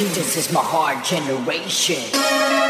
See, this is my hard generation.